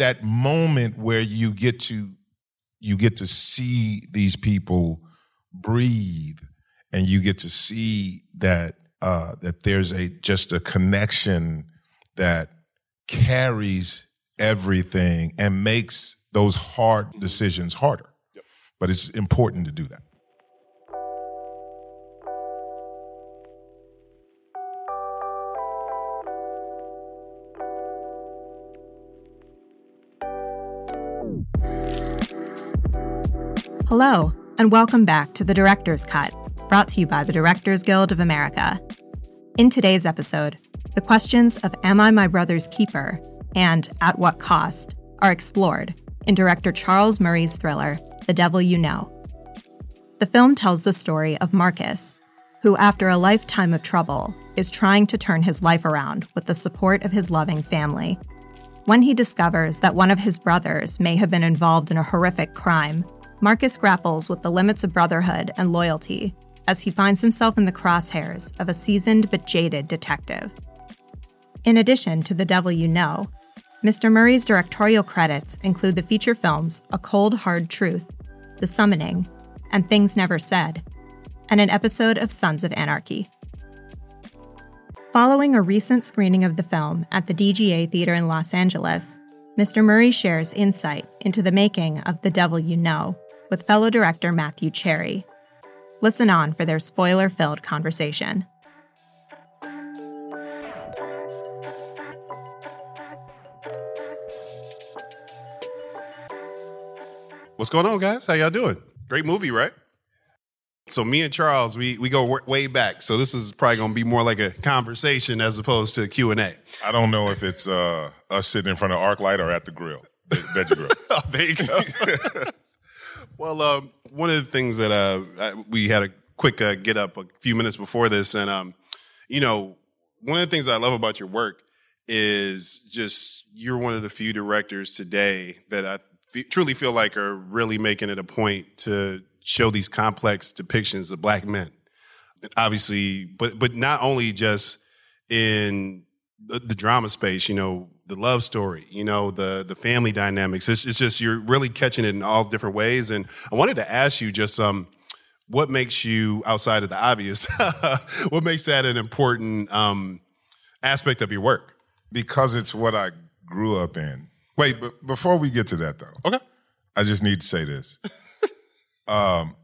that moment where you get to you get to see these people breathe and you get to see that uh, that there's a just a connection that carries everything and makes those hard decisions harder. Yep. But it's important to do that. Hello, and welcome back to The Director's Cut, brought to you by the Directors Guild of America. In today's episode, the questions of Am I My Brother's Keeper and At What Cost are explored in director Charles Murray's thriller, The Devil You Know. The film tells the story of Marcus, who, after a lifetime of trouble, is trying to turn his life around with the support of his loving family. When he discovers that one of his brothers may have been involved in a horrific crime, Marcus grapples with the limits of brotherhood and loyalty as he finds himself in the crosshairs of a seasoned but jaded detective. In addition to The Devil You Know, Mr. Murray's directorial credits include the feature films A Cold Hard Truth, The Summoning, and Things Never Said, and an episode of Sons of Anarchy. Following a recent screening of the film at the DGA Theater in Los Angeles, Mr. Murray shares insight into the making of The Devil You Know with fellow director Matthew Cherry. Listen on for their spoiler filled conversation. What's going on, guys? How y'all doing? Great movie, right? So me and Charles, we we go way back. So this is probably going to be more like a conversation as opposed to a Q and A. I don't know if it's uh, us sitting in front of ArcLight or at the grill, veggie grill. oh, there you go. Well, um, one of the things that uh, we had a quick uh, get up a few minutes before this, and um, you know, one of the things I love about your work is just you're one of the few directors today that I f- truly feel like are really making it a point to show these complex depictions of black men. Obviously, but but not only just in the, the drama space, you know, the love story, you know, the the family dynamics. It's, it's just you're really catching it in all different ways. And I wanted to ask you just um, what makes you outside of the obvious? what makes that an important um, aspect of your work? Because it's what I grew up in. Wait, but before we get to that though, okay, I just need to say this. um,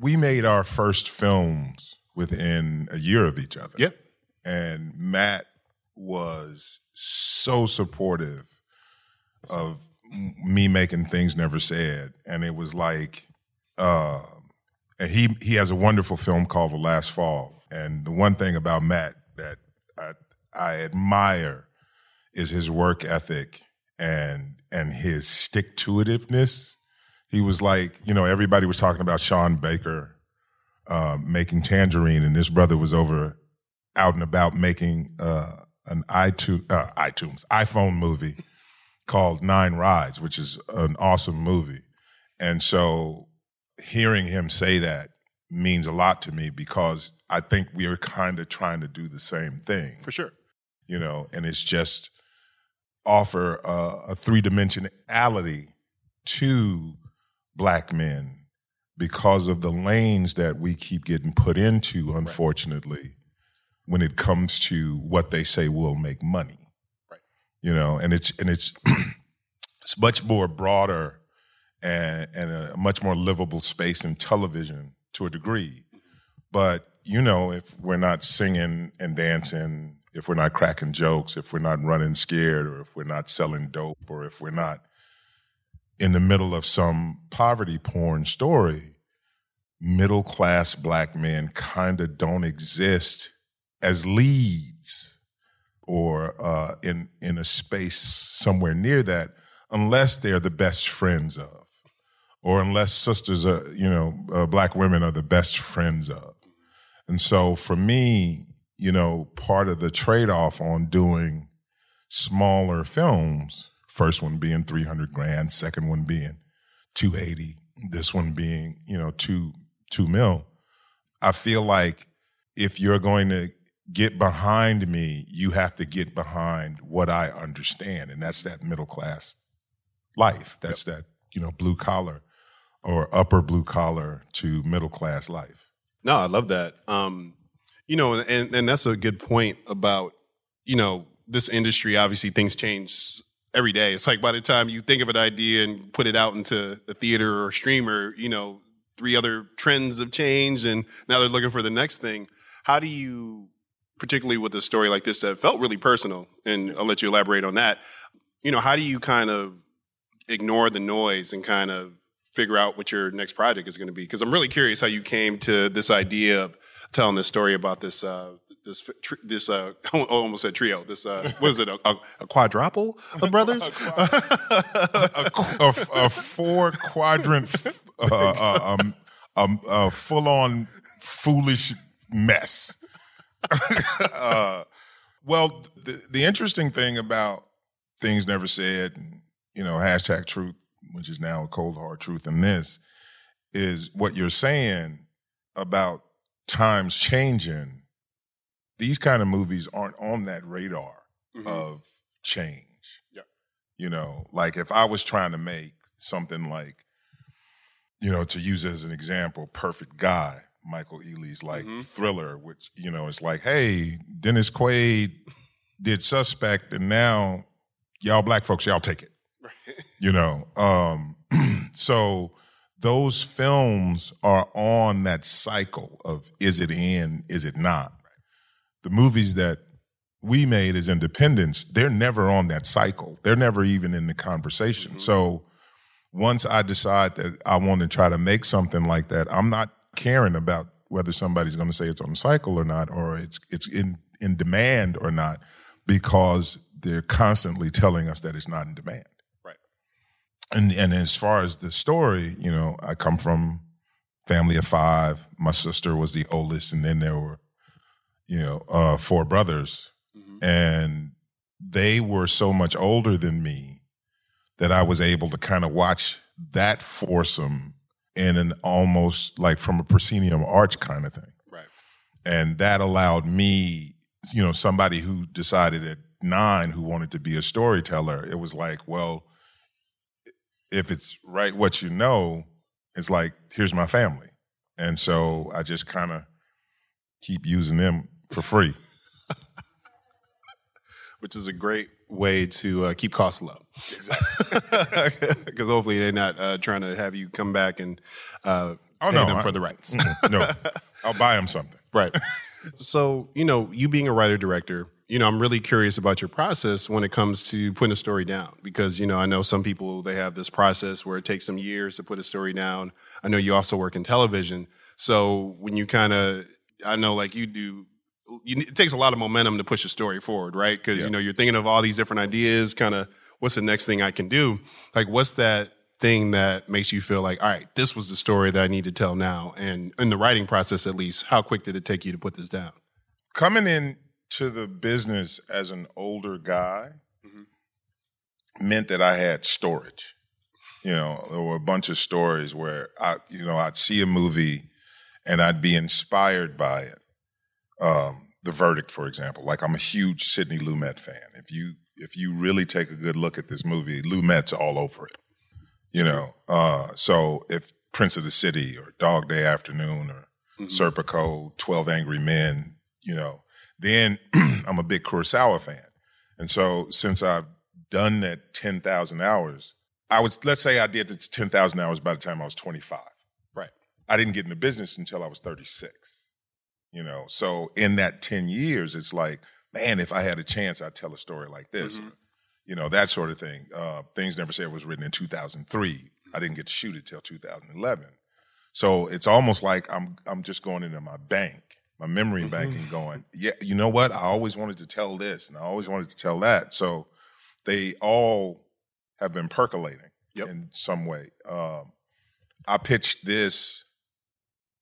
we made our first films within a year of each other. Yep. And Matt was so supportive of me making things never said, and it was like, uh, and he he has a wonderful film called The Last Fall, and the one thing about Matt that I, I admire is his work ethic and and his stick to itiveness. He was like, you know, everybody was talking about Sean Baker um, making Tangerine, and this brother was over out and about making uh, an iTunes, uh, iTunes iPhone movie called Nine Rides, which is an awesome movie. And so hearing him say that means a lot to me because I think we are kind of trying to do the same thing. For sure. You know, and it's just offer a, a three dimensionality to black men because of the lanes that we keep getting put into, unfortunately when it comes to what they say will make money. Right. You know, and it's and it's it's much more broader and and a much more livable space in television to a degree. But you know, if we're not singing and dancing, if we're not cracking jokes, if we're not running scared, or if we're not selling dope, or if we're not in the middle of some poverty porn story, middle class black men kind of don't exist as leads or uh, in in a space somewhere near that, unless they're the best friends of, or unless sisters are, you know, uh, black women are the best friends of. And so for me, you know, part of the trade off on doing smaller films, first one being 300 grand, second one being 280, this one being, you know, two, two mil. I feel like if you're going to get behind me, you have to get behind what I understand, and that's that middle class life. That's that, you know, blue collar or upper blue collar to middle class life. No, I love that. Um, you know, and, and that's a good point about, you know, this industry, obviously things change every day. It's like by the time you think of an idea and put it out into the theater or streamer, you know, three other trends have changed and now they're looking for the next thing. How do you, particularly with a story like this that felt really personal, and I'll let you elaborate on that, you know, how do you kind of ignore the noise and kind of figure out what your next project is going to be? Because I'm really curious how you came to this idea of telling this story about this uh, this this uh, I almost said trio. This uh, what is it? A, a, a quadruple of brothers? a, a, a, four quadrant, uh, uh um, um, a full on foolish mess. Uh, well, the, the interesting thing about things never said, and, you know, hashtag truth, which is now a cold hard truth in this, is what you're saying about times changing these kind of movies aren't on that radar mm-hmm. of change. Yeah. You know, like if I was trying to make something like, you know, to use as an example, Perfect Guy, Michael Ealy's like mm-hmm. thriller, which, you know, it's like, hey, Dennis Quaid did Suspect and now y'all black folks, y'all take it. Right. You know, um, so those films are on that cycle of is it in, is it not? the movies that we made as independents, they're never on that cycle. They're never even in the conversation. Mm-hmm. So once I decide that I want to try to make something like that, I'm not caring about whether somebody's going to say it's on the cycle or not, or it's it's in in demand or not, because they're constantly telling us that it's not in demand. Right. And and as far as the story, you know, I come from family of five. My sister was the oldest, and then there were you know, uh, four brothers, mm-hmm. and they were so much older than me that I was able to kind of watch that foursome in an almost like from a proscenium arch kind of thing. Right. And that allowed me, you know, somebody who decided at nine who wanted to be a storyteller, it was like, well, if it's right what you know, it's like, here's my family. And so I just kind of keep using them for free. Which is a great way to uh, keep costs low. Exactly. Because hopefully they're not uh, trying to have you come back and uh, oh, pay no, them I, for the rights. no, I'll buy them something. Right. So, you know, you being a writer director, you know, I'm really curious about your process when it comes to putting a story down because, you know, I know some people, they have this process where it takes some years to put a story down. I know you also work in television. So when you kind of, I know like you do you, it takes a lot of momentum to push a story forward, right? Because yeah. you know you're thinking of all these different ideas. Kind of, what's the next thing I can do? Like, what's that thing that makes you feel like, all right, this was the story that I need to tell now? And in the writing process, at least, how quick did it take you to put this down? Coming in to the business as an older guy mm-hmm. meant that I had storage. You know, there were a bunch of stories where I, you know, I'd see a movie and I'd be inspired by it um, the verdict, for example. Like I'm a huge Sidney Lumet fan. If you if you really take a good look at this movie, Lumet's all over it. You know, uh, so if Prince of the City or Dog Day Afternoon or mm-hmm. Serpico, Twelve Angry Men, you know, then I'm a big Kurosawa fan, and so since I've done that ten thousand hours, I was let's say I did the ten thousand hours by the time I was twenty five. Right. I didn't get in the business until I was thirty six you know. So in that 10 years, it's like, man, if I had a chance, I'd tell a story like this. Mm-hmm. You know, that sort of thing. Uh, Things Never Said was written in 2003. I didn't get to shoot it till 2011. So it's almost like I'm I'm just going into my bank, my memory mm-hmm. bank, and going, yeah, you know what? I always wanted to tell this, and I always wanted to tell that. So they all have been percolating yep. in some way. Um, I pitched this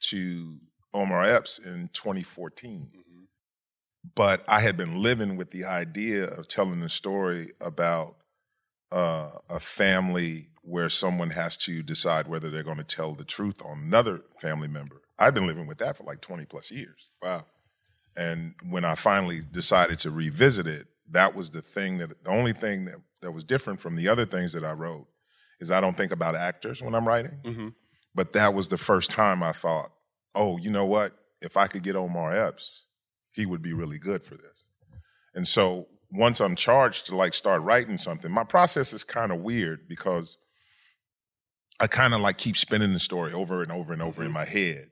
to Omar Epps in 2014. Mm-hmm. But I had been living with the idea of telling the story about uh, a family where someone has to decide whether they're going to tell the truth on another family member. I've been living with that for like 20 plus years. Wow. And when I finally decided to revisit it, that was the thing that the only thing that, that was different from the other things that I wrote is I don't think about actors when I'm writing. Mm-hmm. But that was the first time I thought, oh, you know what? If I could get Omar Epps, he would be really good for this. And so once I'm charged to like start writing something, my process is kind of weird because I kind of like keep spinning the story over and over and over in Mm-hmm. my head.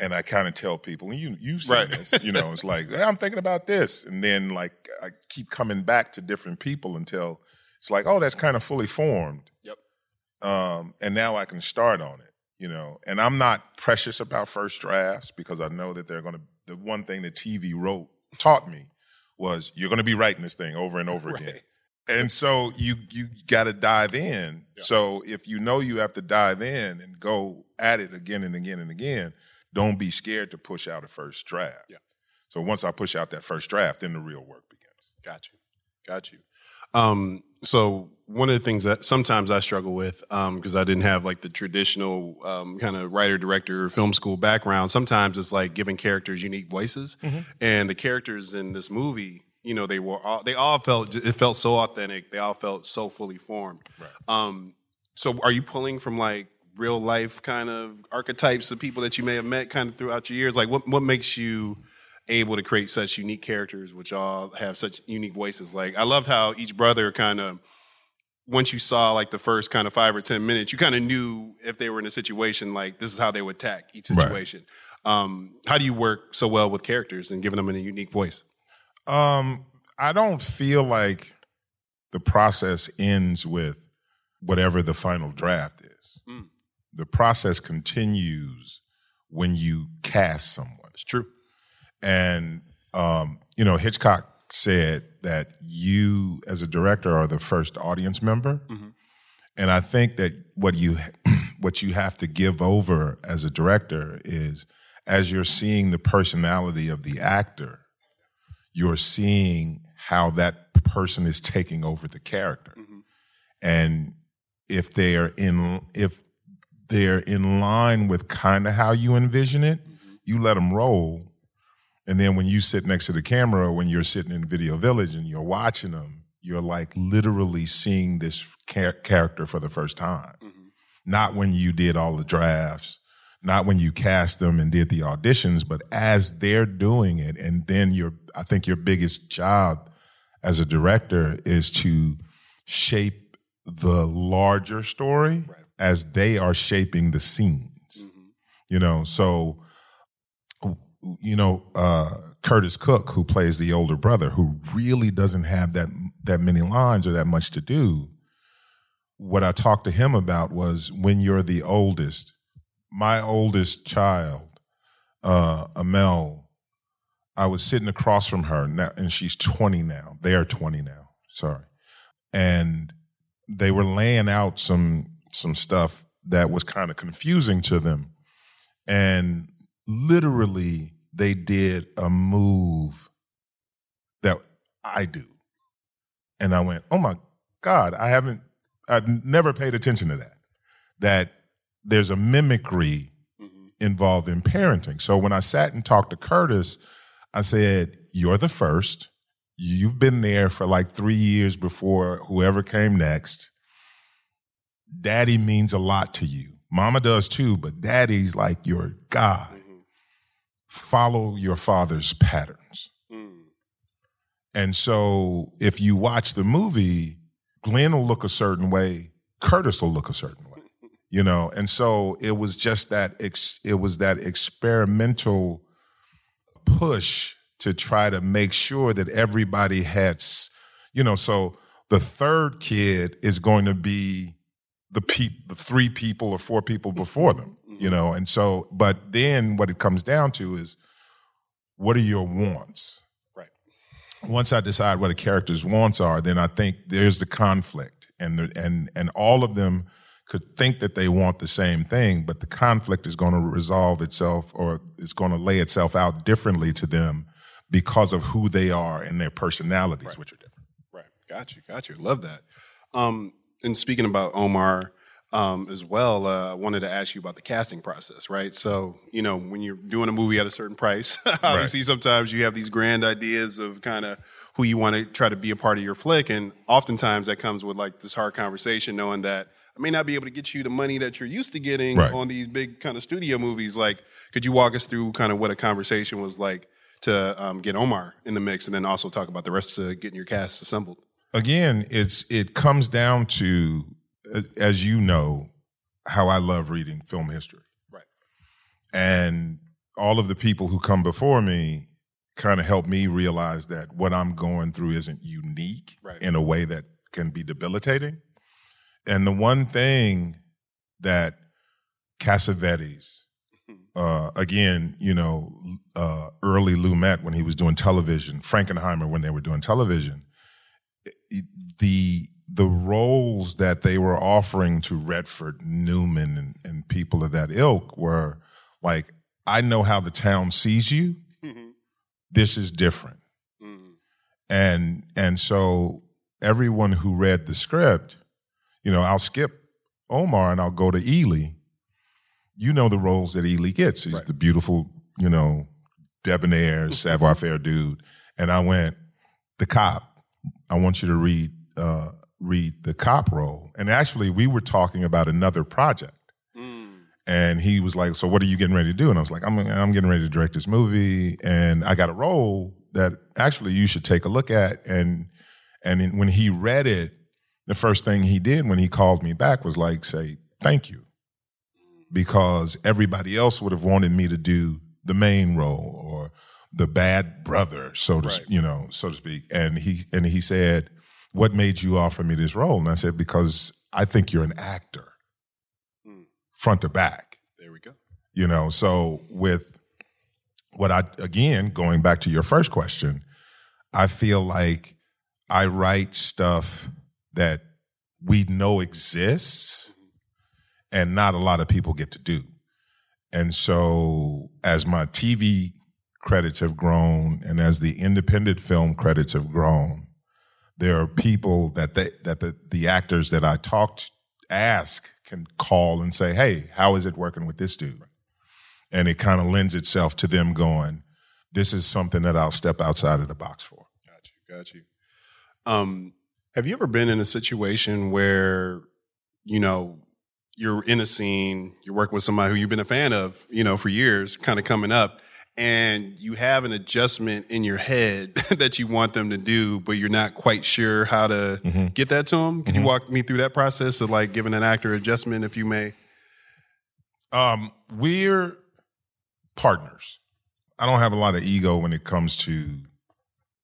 And I kind of tell people, and you you've seen Right. this, you know, it's like, hey, I'm thinking about this. And then like I keep coming back to different people until it's like, oh, that's kind of fully formed. Yep. Um, and now I can start on it, you know. And I'm not precious about first drafts because I know that they're gonna the one thing that TV wrote taught me was you're gonna be writing this thing over and over again. And so you you got to dive in. Yeah. So if you know you have to dive in and go at it again and again and again, don't be scared to push out a first draft. Yeah. So once I push out that first draft, then the real work begins. Got you. Got you. Um, so one of the things that sometimes I struggle with, um, because I didn't have like the traditional um, kind of writer, director, film school background. Sometimes it's like giving characters unique voices, and the characters in this movie, you know, they were all they all felt it felt so authentic. They all felt so fully formed. Right. Um, so are you pulling from like real life kind of archetypes of people that you may have met kind of throughout your years? Like what what makes you able to create such unique characters which all have such unique voices? Like I loved how each brother kind of once you saw like the first kind of five or ten minutes, you kind of knew if they were in a situation like this is how they would attack each Right. situation. Um, how do you work so well with characters and giving them a unique voice? Um, I don't feel like the process ends with whatever the final draft is. Mm. The process continues when you cast someone. It's true. And um, you know, Hitchcock said that you, as a director, are the first audience member. Mhm. And I think that what you what you have to give over as a director is, as you're seeing the personality of the actor, you're seeing how that person is taking over the character, Mhm. and if they're in if they're in line with kind of how you envision it, you let them roll. And then when you sit next to the camera, when you're sitting in Video Village and you're watching them, you're like literally seeing this char- character for the first time. Mm-hmm. Not when you did all the drafts, not when you cast them and did the auditions, but as they're doing it. And then your, I think your biggest job as a director is to shape the larger story Right. as they are shaping the scenes. Mm-hmm. You know, so you know, uh, Curtis Cook, who plays the older brother, who really doesn't have that that many lines or that much to do. What I talked to him about was when you're the oldest, my oldest child, uh, Amel, I was sitting across from her, now, and she's 20 now. They're 20 now. Sorry, and they were laying out some some stuff that was kind of confusing to them, and literally they did a move that I do. And I went, oh my God, I haven't, I've never paid attention to that. That there's a mimicry Mhm. involved in parenting. So when I sat and talked to Curtis, I said, You're the first. You've been there for like three years before whoever came next. Daddy means a lot to you. Mama does too, but daddy's like your God. Follow your father's patterns. Mm. And so if you watch the movie, Glenn will look a certain way, Curtis will look a certain way. You know, and so it was just that ex- it was that experimental push to try to make sure that everybody had you know, so the third kid is going to be the peop- the three people or four people before them, you know. And so but then what it comes down to is what are your wants? Right. once I decide what a character's wants are, then I think there's the conflict, and the, and and all of them could think that they want the same thing, but the conflict is going to resolve itself, or it's going to lay itself out differently to them because of who they are and their personalities, Right. which are different. Right. Got you. Got you. Love that. Um, and speaking about Omar, um, as well, uh, I wanted to ask you about the casting process, right? So, you know, when you're doing a movie at a certain price, obviously right. sometimes you have these grand ideas of kind of who you want to try to be a part of your flick. And oftentimes that comes with like this hard conversation, knowing that I may not be able to get you the money that you're used to getting right. on these big kind of studio movies. Like, could you walk us through kind of what a conversation was like to um, get Omar in the mix and then also talk about the rest of getting your cast assembled? Again, it's it comes down to as you know, how I love reading film history. Right. And all of the people who come before me kind of help me realize that what I'm going through isn't unique right. in a way that can be debilitating. And the one thing that Cassavetes, uh, again, you know, uh, early Lumet when he was doing television, Frankenheimer when they were doing television, the the roles that they were offering to Redford, Newman, and, and people of that ilk were like, I know how the town sees you. Mm-hmm. This is different. Mm-hmm. And and so everyone who read the script, you know, I'll skip Omar and I'll go to Ealy. You know the roles that Ealy gets. He's right. the beautiful, you know, debonair, savoir faire dude. And I went, the cop, I want you to read uh, read the cop role. And actually, we were talking about another project. Mm. And he was like, "So what are you getting ready to do?" And I was like, "I'm I'm getting ready to direct this movie, and I got a role that actually you should take a look at." And and when he read it, the first thing he did when he called me back was like, "Say thank you," because everybody else would have wanted me to do the main role or the bad brother, so to right. you know, so to speak. And he and he said, what made you offer me this role? And I said, because I think you're an actor, mm. front to back. There we go. You know, so with what I, again, going back to your first question, I feel like I write stuff that we know exists and not a lot of people get to do. And so as my TV credits have grown and as the independent film credits have grown, there are people that they, that the, the actors that I talked ask can call and say, "Hey, how is it working with this dude?" And it kind of lends itself to them going, "This is something that I'll step outside of the box for." Got you, got you. Um, have you ever been in a situation where you know you're in a scene, you're working with somebody who you've been a fan of, you know, for years, kind of coming up, and you have an adjustment in your head that you want them to do, but you're not quite sure how to mm-hmm. get that to them. Can mm-hmm. you walk me through that process of like giving an actor adjustment, if you may? Um, we're partners. I don't have a lot of ego when it comes to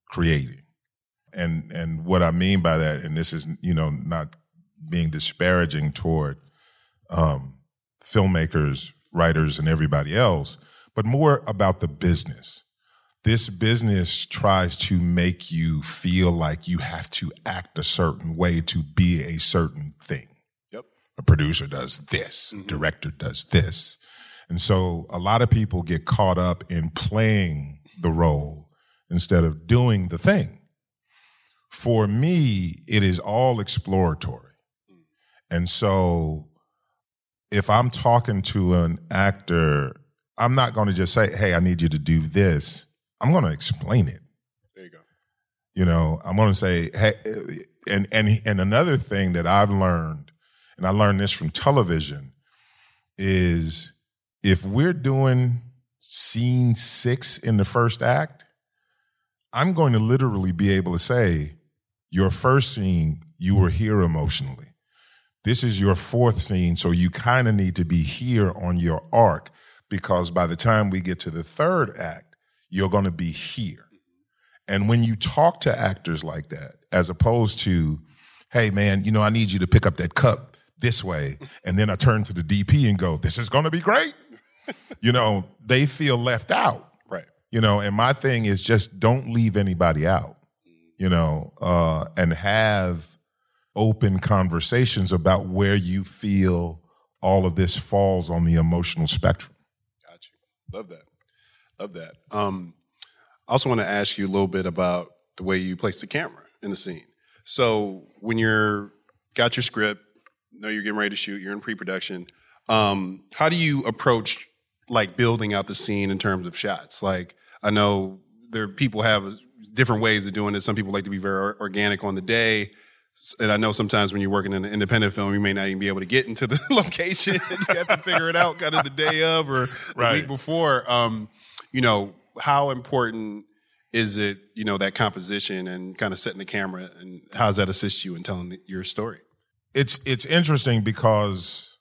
creating. And and what I mean by that, and this is, you know, not being disparaging toward um, filmmakers, writers, and everybody else, but more about the business. This business tries to make you feel like you have to act a certain way to be a certain thing. Yep. A producer does this, mm-hmm. director does this. And so a lot of people get caught up in playing the role instead of doing the thing. For me, it is all exploratory. Mm. And so if I'm talking to an actor I'm not going to just say, hey, I need you to do this. I'm going to explain it. There you go. You know, I'm going to say, hey, and, and, and another thing that I've learned, and I learned this from television, is if we're doing scene six in the first act, I'm going to literally be able to say, your first scene, you were here emotionally. This is your fourth scene, so you kind of need to be here on your arc because by the time we get to the third act, you're going to be here. And when you talk to actors like that, as opposed to, hey, man, you know, I need you to pick up that cup this way. And then I turn to the DP and go, this is going to be great. you know, they feel left out. Right. You know, and my thing is just don't leave anybody out, you know, uh, and have open conversations about where you feel all of this falls on the emotional spectrum. Love that. Love that. Um, I also want to ask you a little bit about the way you place the camera in the scene. So when you're got your script, know you're getting ready to shoot. You're in pre-production. Um, how do you approach like building out the scene in terms of shots? Like I know there people have different ways of doing it. Some people like to be very organic on the day. And I know sometimes when you're working in an independent film, you may not even be able to get into the location. you have to figure it out kind of the day of or Right. the week before. Um, you know, how important is it, you know, that composition and kind of setting the camera and how does that assist you in telling the, your story? it's it's interesting because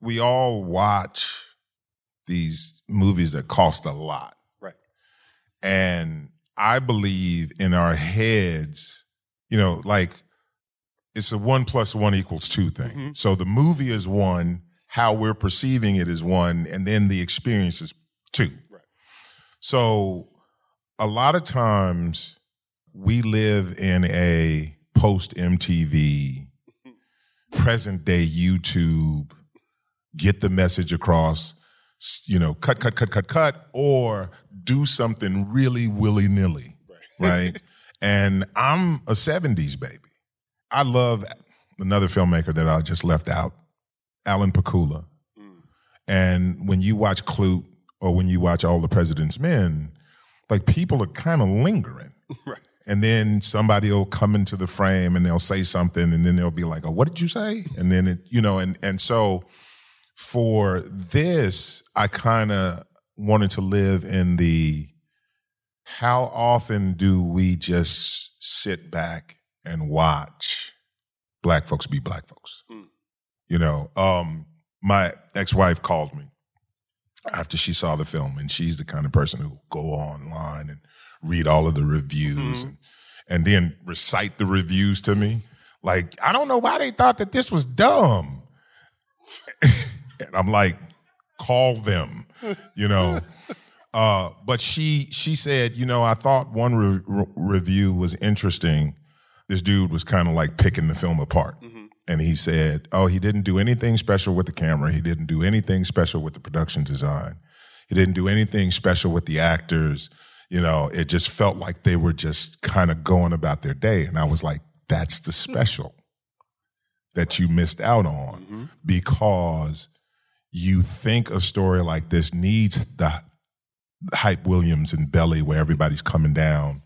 we all watch these movies that cost a lot. Right. And I believe in our heads, you know, like it's a one plus one equals two thing. Mhm. So the movie is one, how we're perceiving it is one, and then the experience is two. Right. So a lot of times we live in a post MTV, present day YouTube, get the message across, you know, cut, cut, cut, cut, cut, or do something really willy nilly, right? and I'm a 70s baby. I love another filmmaker that I just left out, Alan Pakula. Mm. And when you watch Klute or when you watch All the President's Men, like people are kind of lingering. Right. And then somebody will come into the frame and they'll say something and then they'll be like, oh, what did you say? And then it, you know, and and so for this, I kind of wanted to live in the how often do we just sit back and watch black folks be black folks? Mm. You know, um, my ex-wife called me after she saw the film, and she's the kind of person who go online and read all of the reviews and, and then recite the reviews to me. Like, I don't know why they thought that this was dumb. and I'm like, call them, you know. Uh, but she she said, you know, I thought one re- re- review was interesting. This dude was kind of like picking the film apart. Mm-hmm. And he said, Oh, he didn't do anything special with the camera. He didn't do anything special with the production design. He didn't do anything special with the actors. You know, it just felt like they were just kind of going about their day. And I was like, That's the hmm. special that you missed out on mm-hmm. because you think a story like this needs the Hype Williams and Belly where everybody's coming down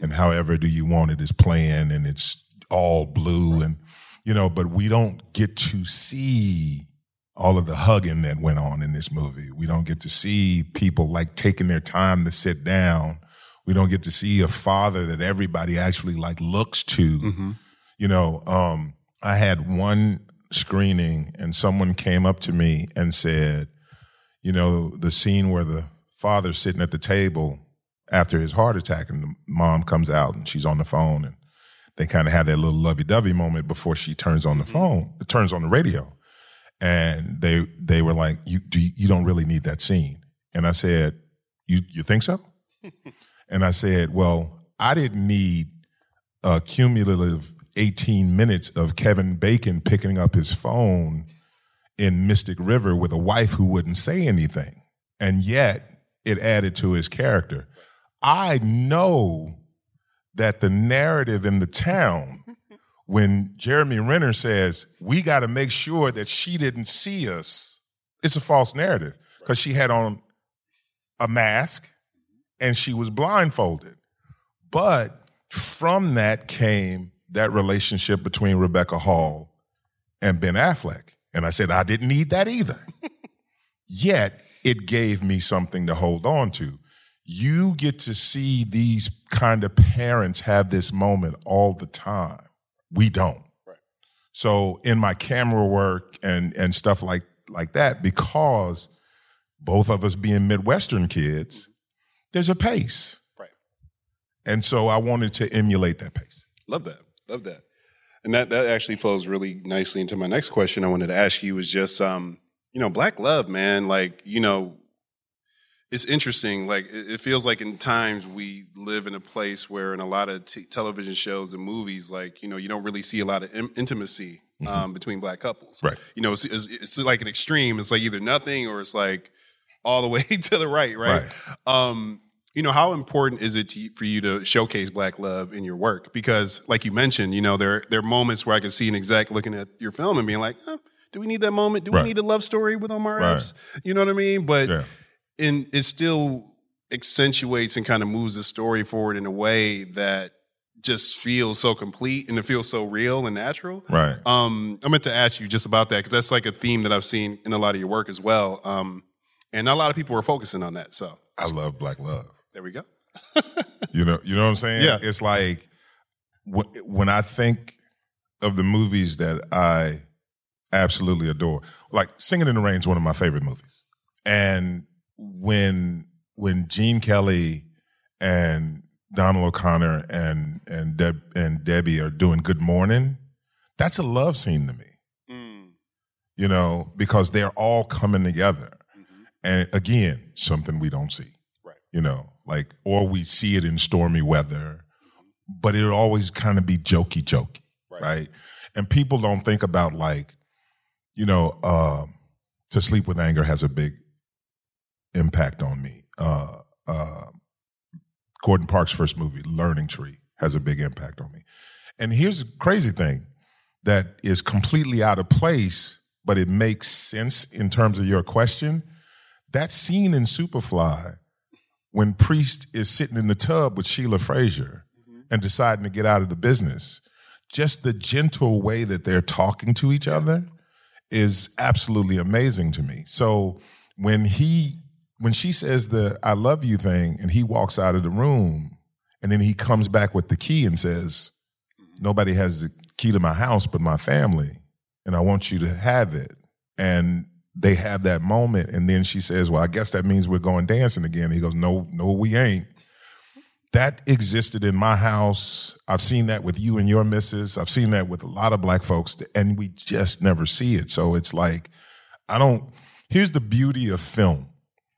and however do you want it is playing and it's all blue and you know, but we don't get to see all of the hugging that went on in this movie. We don't get to see people like taking their time to sit down. We don't get to see a father that everybody actually like looks to. You know, um, I had one screening and someone came up to me and said, you know, the scene where the father's sitting at the table after his heart attack and the mom comes out and she's on the phone and they kind of have that little lovey-dovey moment before she turns on the mm-hmm. phone, turns on the radio. And they they were like, "You do you don't really need that scene." And I said, "You you think so?" and I said, "Well, I didn't need a cumulative 18 minutes of Kevin Bacon picking up his phone in Mystic River with a wife who wouldn't say anything. And yet it added to his character. I know that the narrative in the town, when Jeremy Renner says, we got to make sure that she didn't see us, it's a false narrative because she had on a mask and she was blindfolded. But from that came that relationship between Rebecca Hall and Ben Affleck. And I said, I didn't need that either. Yet it gave me something to hold on to. You get to see these kind of parents have this moment all the time. We don't. Right. So in my camera work and and stuff like like that, because both of us being Midwestern kids, there's a pace. Right. And so I wanted to emulate that pace. Love that. Love that. And that, that actually flows really nicely into my next question I wanted to ask you was just, um, you know, black love, man. Like, you know, it's interesting. Like, it, feels like in times we live in a place where in a lot of t- television shows and movies, like, you know, you don't really see a lot of in- intimacy um, between black couples. Right. You know, it's, it's, it's like an extreme. It's like either nothing or it's like all the way to the right, right? Um, you know, how important is it to, for you to showcase black love in your work? Because, like you mentioned, you know, there there are moments where I can see an exec looking at your film and being like, eh, "Do we need that moment? Do Right. we need a love story with Omar Right. Epps?" You know what I mean? But Yeah. And it still accentuates and kind of moves the story forward in a way that just feels so complete and it feels so real and natural. Right. Um, I meant to ask you just about that because that's like a theme that I've seen in a lot of your work as well. Um, and not a lot of people are focusing on that. So I love black love. there we go. You know, you know what I'm saying? Yeah. It's like wh- when I think of the movies that I absolutely adore, like Singing in the Rain is one of my favorite movies. And when when Gene Kelly and Donald O'Connor and and Deb and Debbie are doing Good Morning, that's a love scene to me. Mm. You know, because they're all coming together. Mm-hmm. And again, something we don't see Right. you know, like, or we see it in stormy weather, mm-hmm. but it'll always kind of be jokey, jokey, Right. right? And people don't think about like, you know, um, to sleep with anger has a big impact on me. Uh, uh, Gordon Parks' first movie, Learning Tree, has a big impact on me. And here's the crazy thing that is completely out of place, but it makes sense in terms of your question. That scene in Superfly when Priest is sitting in the tub with Sheila Frazier and deciding to get out of the business, just the gentle way that they're talking to each other is absolutely amazing to me. So when he when she says the I love you thing and he walks out of the room and then he comes back with the key and says, Nobody has the key to my house but my family, and I want you to have it. And they have that moment, and then she says, Well, I guess that means we're going dancing again. He goes, No, no, we ain't. That existed in my house. I've seen that with you and your missus. I've seen that with a lot of black folks, and we just never see it. So it's like, I don't. Here's the beauty of film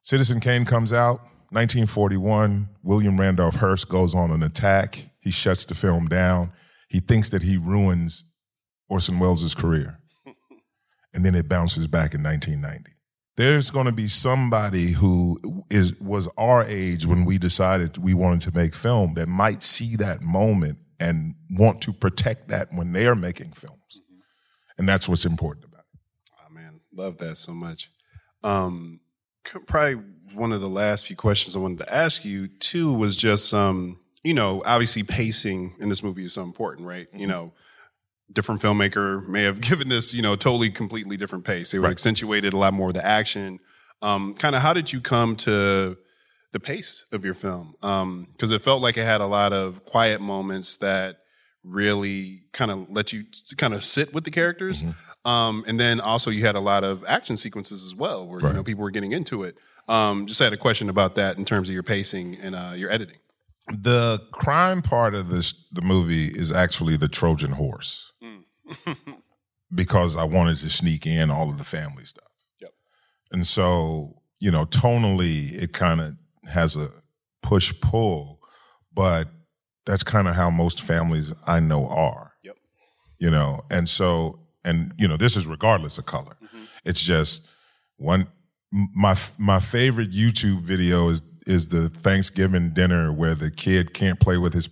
Citizen Kane comes out, 1941. William Randolph Hearst goes on an attack. He shuts the film down. He thinks that he ruins Orson Welles' career. And then it bounces back in 1990. There's going to be somebody who is was our age when we decided we wanted to make film that might see that moment and want to protect that when they're making films. And that's what's important about it. Oh man, love that so much. Um, probably one of the last few questions I wanted to ask you too was just um, you know, obviously pacing in this movie is so important, right? You know, different filmmaker may have given this, you know, totally completely different pace. They would Right. accentuated a lot more of the action. Um, kind of how did you come to the pace of your film? Um, cause it felt like it had a lot of quiet moments that really kind of let you kind of sit with the characters. Um, and then also you had a lot of action sequences as well where, you know, people were getting into it. Um, just had a question about that in terms of your pacing and, uh, your editing. The crime part of this the movie is actually the Trojan horse. because I wanted to sneak in all of the family stuff. Yep. And so, you know, tonally it kind of has a push pull, but that's kind of how most families I know are. Yep. You know, and so and you know, this is regardless of color. Mm-hmm. It's just one my my favorite YouTube video is is the Thanksgiving dinner where the kid can't play with his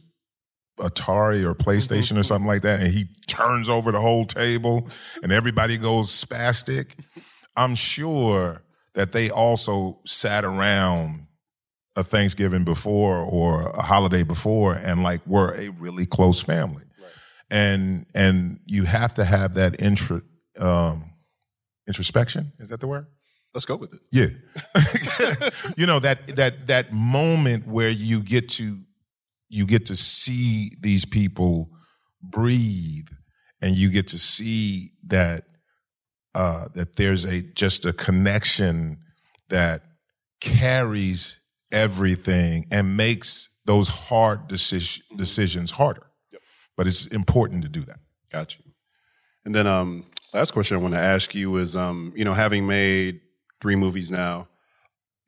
Atari or PlayStation or mm-hmm. something like that, and he turns over the whole table, and everybody goes spastic. I'm sure that they also sat around a Thanksgiving before or a holiday before, and like we're a really close family, and and you have to have that intro, um, introspection. Is that the word? Let's go with it. Yeah. you know that that that moment where you get to you get to see these people breathe and you get to see that uh that there's a just a connection that carries everything and makes those hard decision, decisions harder. But it's important to do that. Got you. And then um last question I want to ask you is um, you know, having made three movies now,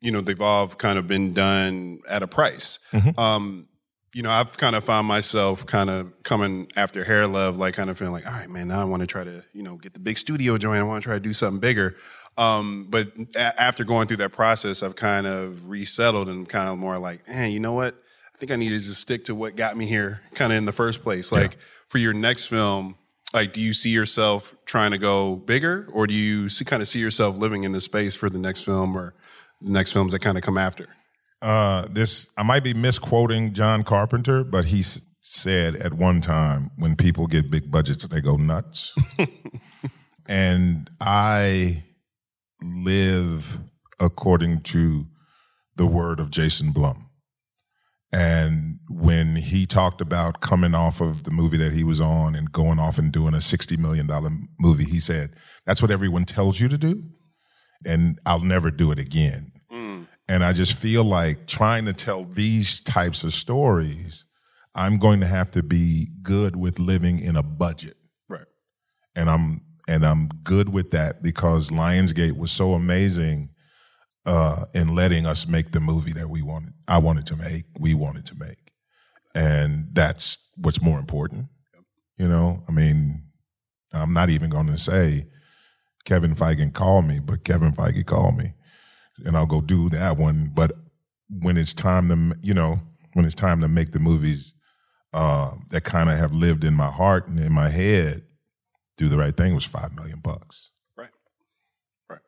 you know, they've all kind of been done at a price. Um you know, I've kind of found myself kind of coming after Hair Love, like kind of feeling like, all right, man, now I want to try to, you know, get the big studio joint. I want to try to do something bigger. Um, but a- after going through that process, I've kind of resettled and kind of more like, hey, you know what? I think I need to just stick to what got me here kind of in the first place. Like for your next film, like, do you see yourself trying to go bigger or do you see, kind of see yourself living in the space for the next film or the next films that kind of come after? Uh, this I might be misquoting John Carpenter, but he s- said at one time when people get big budgets, they go nuts. and I live according to the word of Jason Blum. And when he talked about coming off of the movie that he was on and going off and doing a $60 million movie, he said, That's what everyone tells you to do. And I'll never do it again. Mm. And I just feel like trying to tell these types of stories, I'm going to have to be good with living in a budget. Right. And I'm and I'm good with that because Lionsgate was so amazing uh, in letting us make the movie that we wanted. I wanted to make, we wanted to make. And that's what's more important. You know, I mean, I'm not even going to say Kevin Feige called me, but Kevin Feige called me and I'll go do that one. But when it's time to, you know, when it's time to make the movies uh, that kind of have lived in my heart and in my head, do the right thing was five million bucks. Right. Right.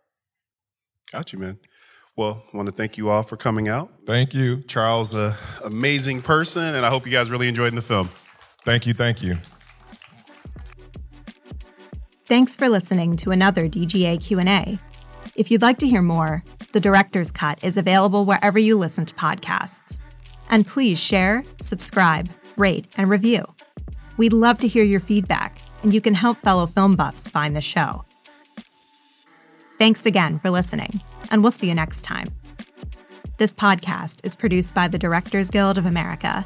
Got you, man. Well, I want to thank you all for coming out. Thank you, Charles, a amazing person, and I hope you guys really enjoyed the film. thank you, thank you. Thanks for listening to another DGA Q&A. If you'd like to hear more, The Director's Cut is available wherever you listen to podcasts. And please share, subscribe, rate, and review. We'd love to hear your feedback, and you can help fellow film buffs find the show. Thanks again for listening, and we'll see you next time. This podcast is produced by the Directors Guild of America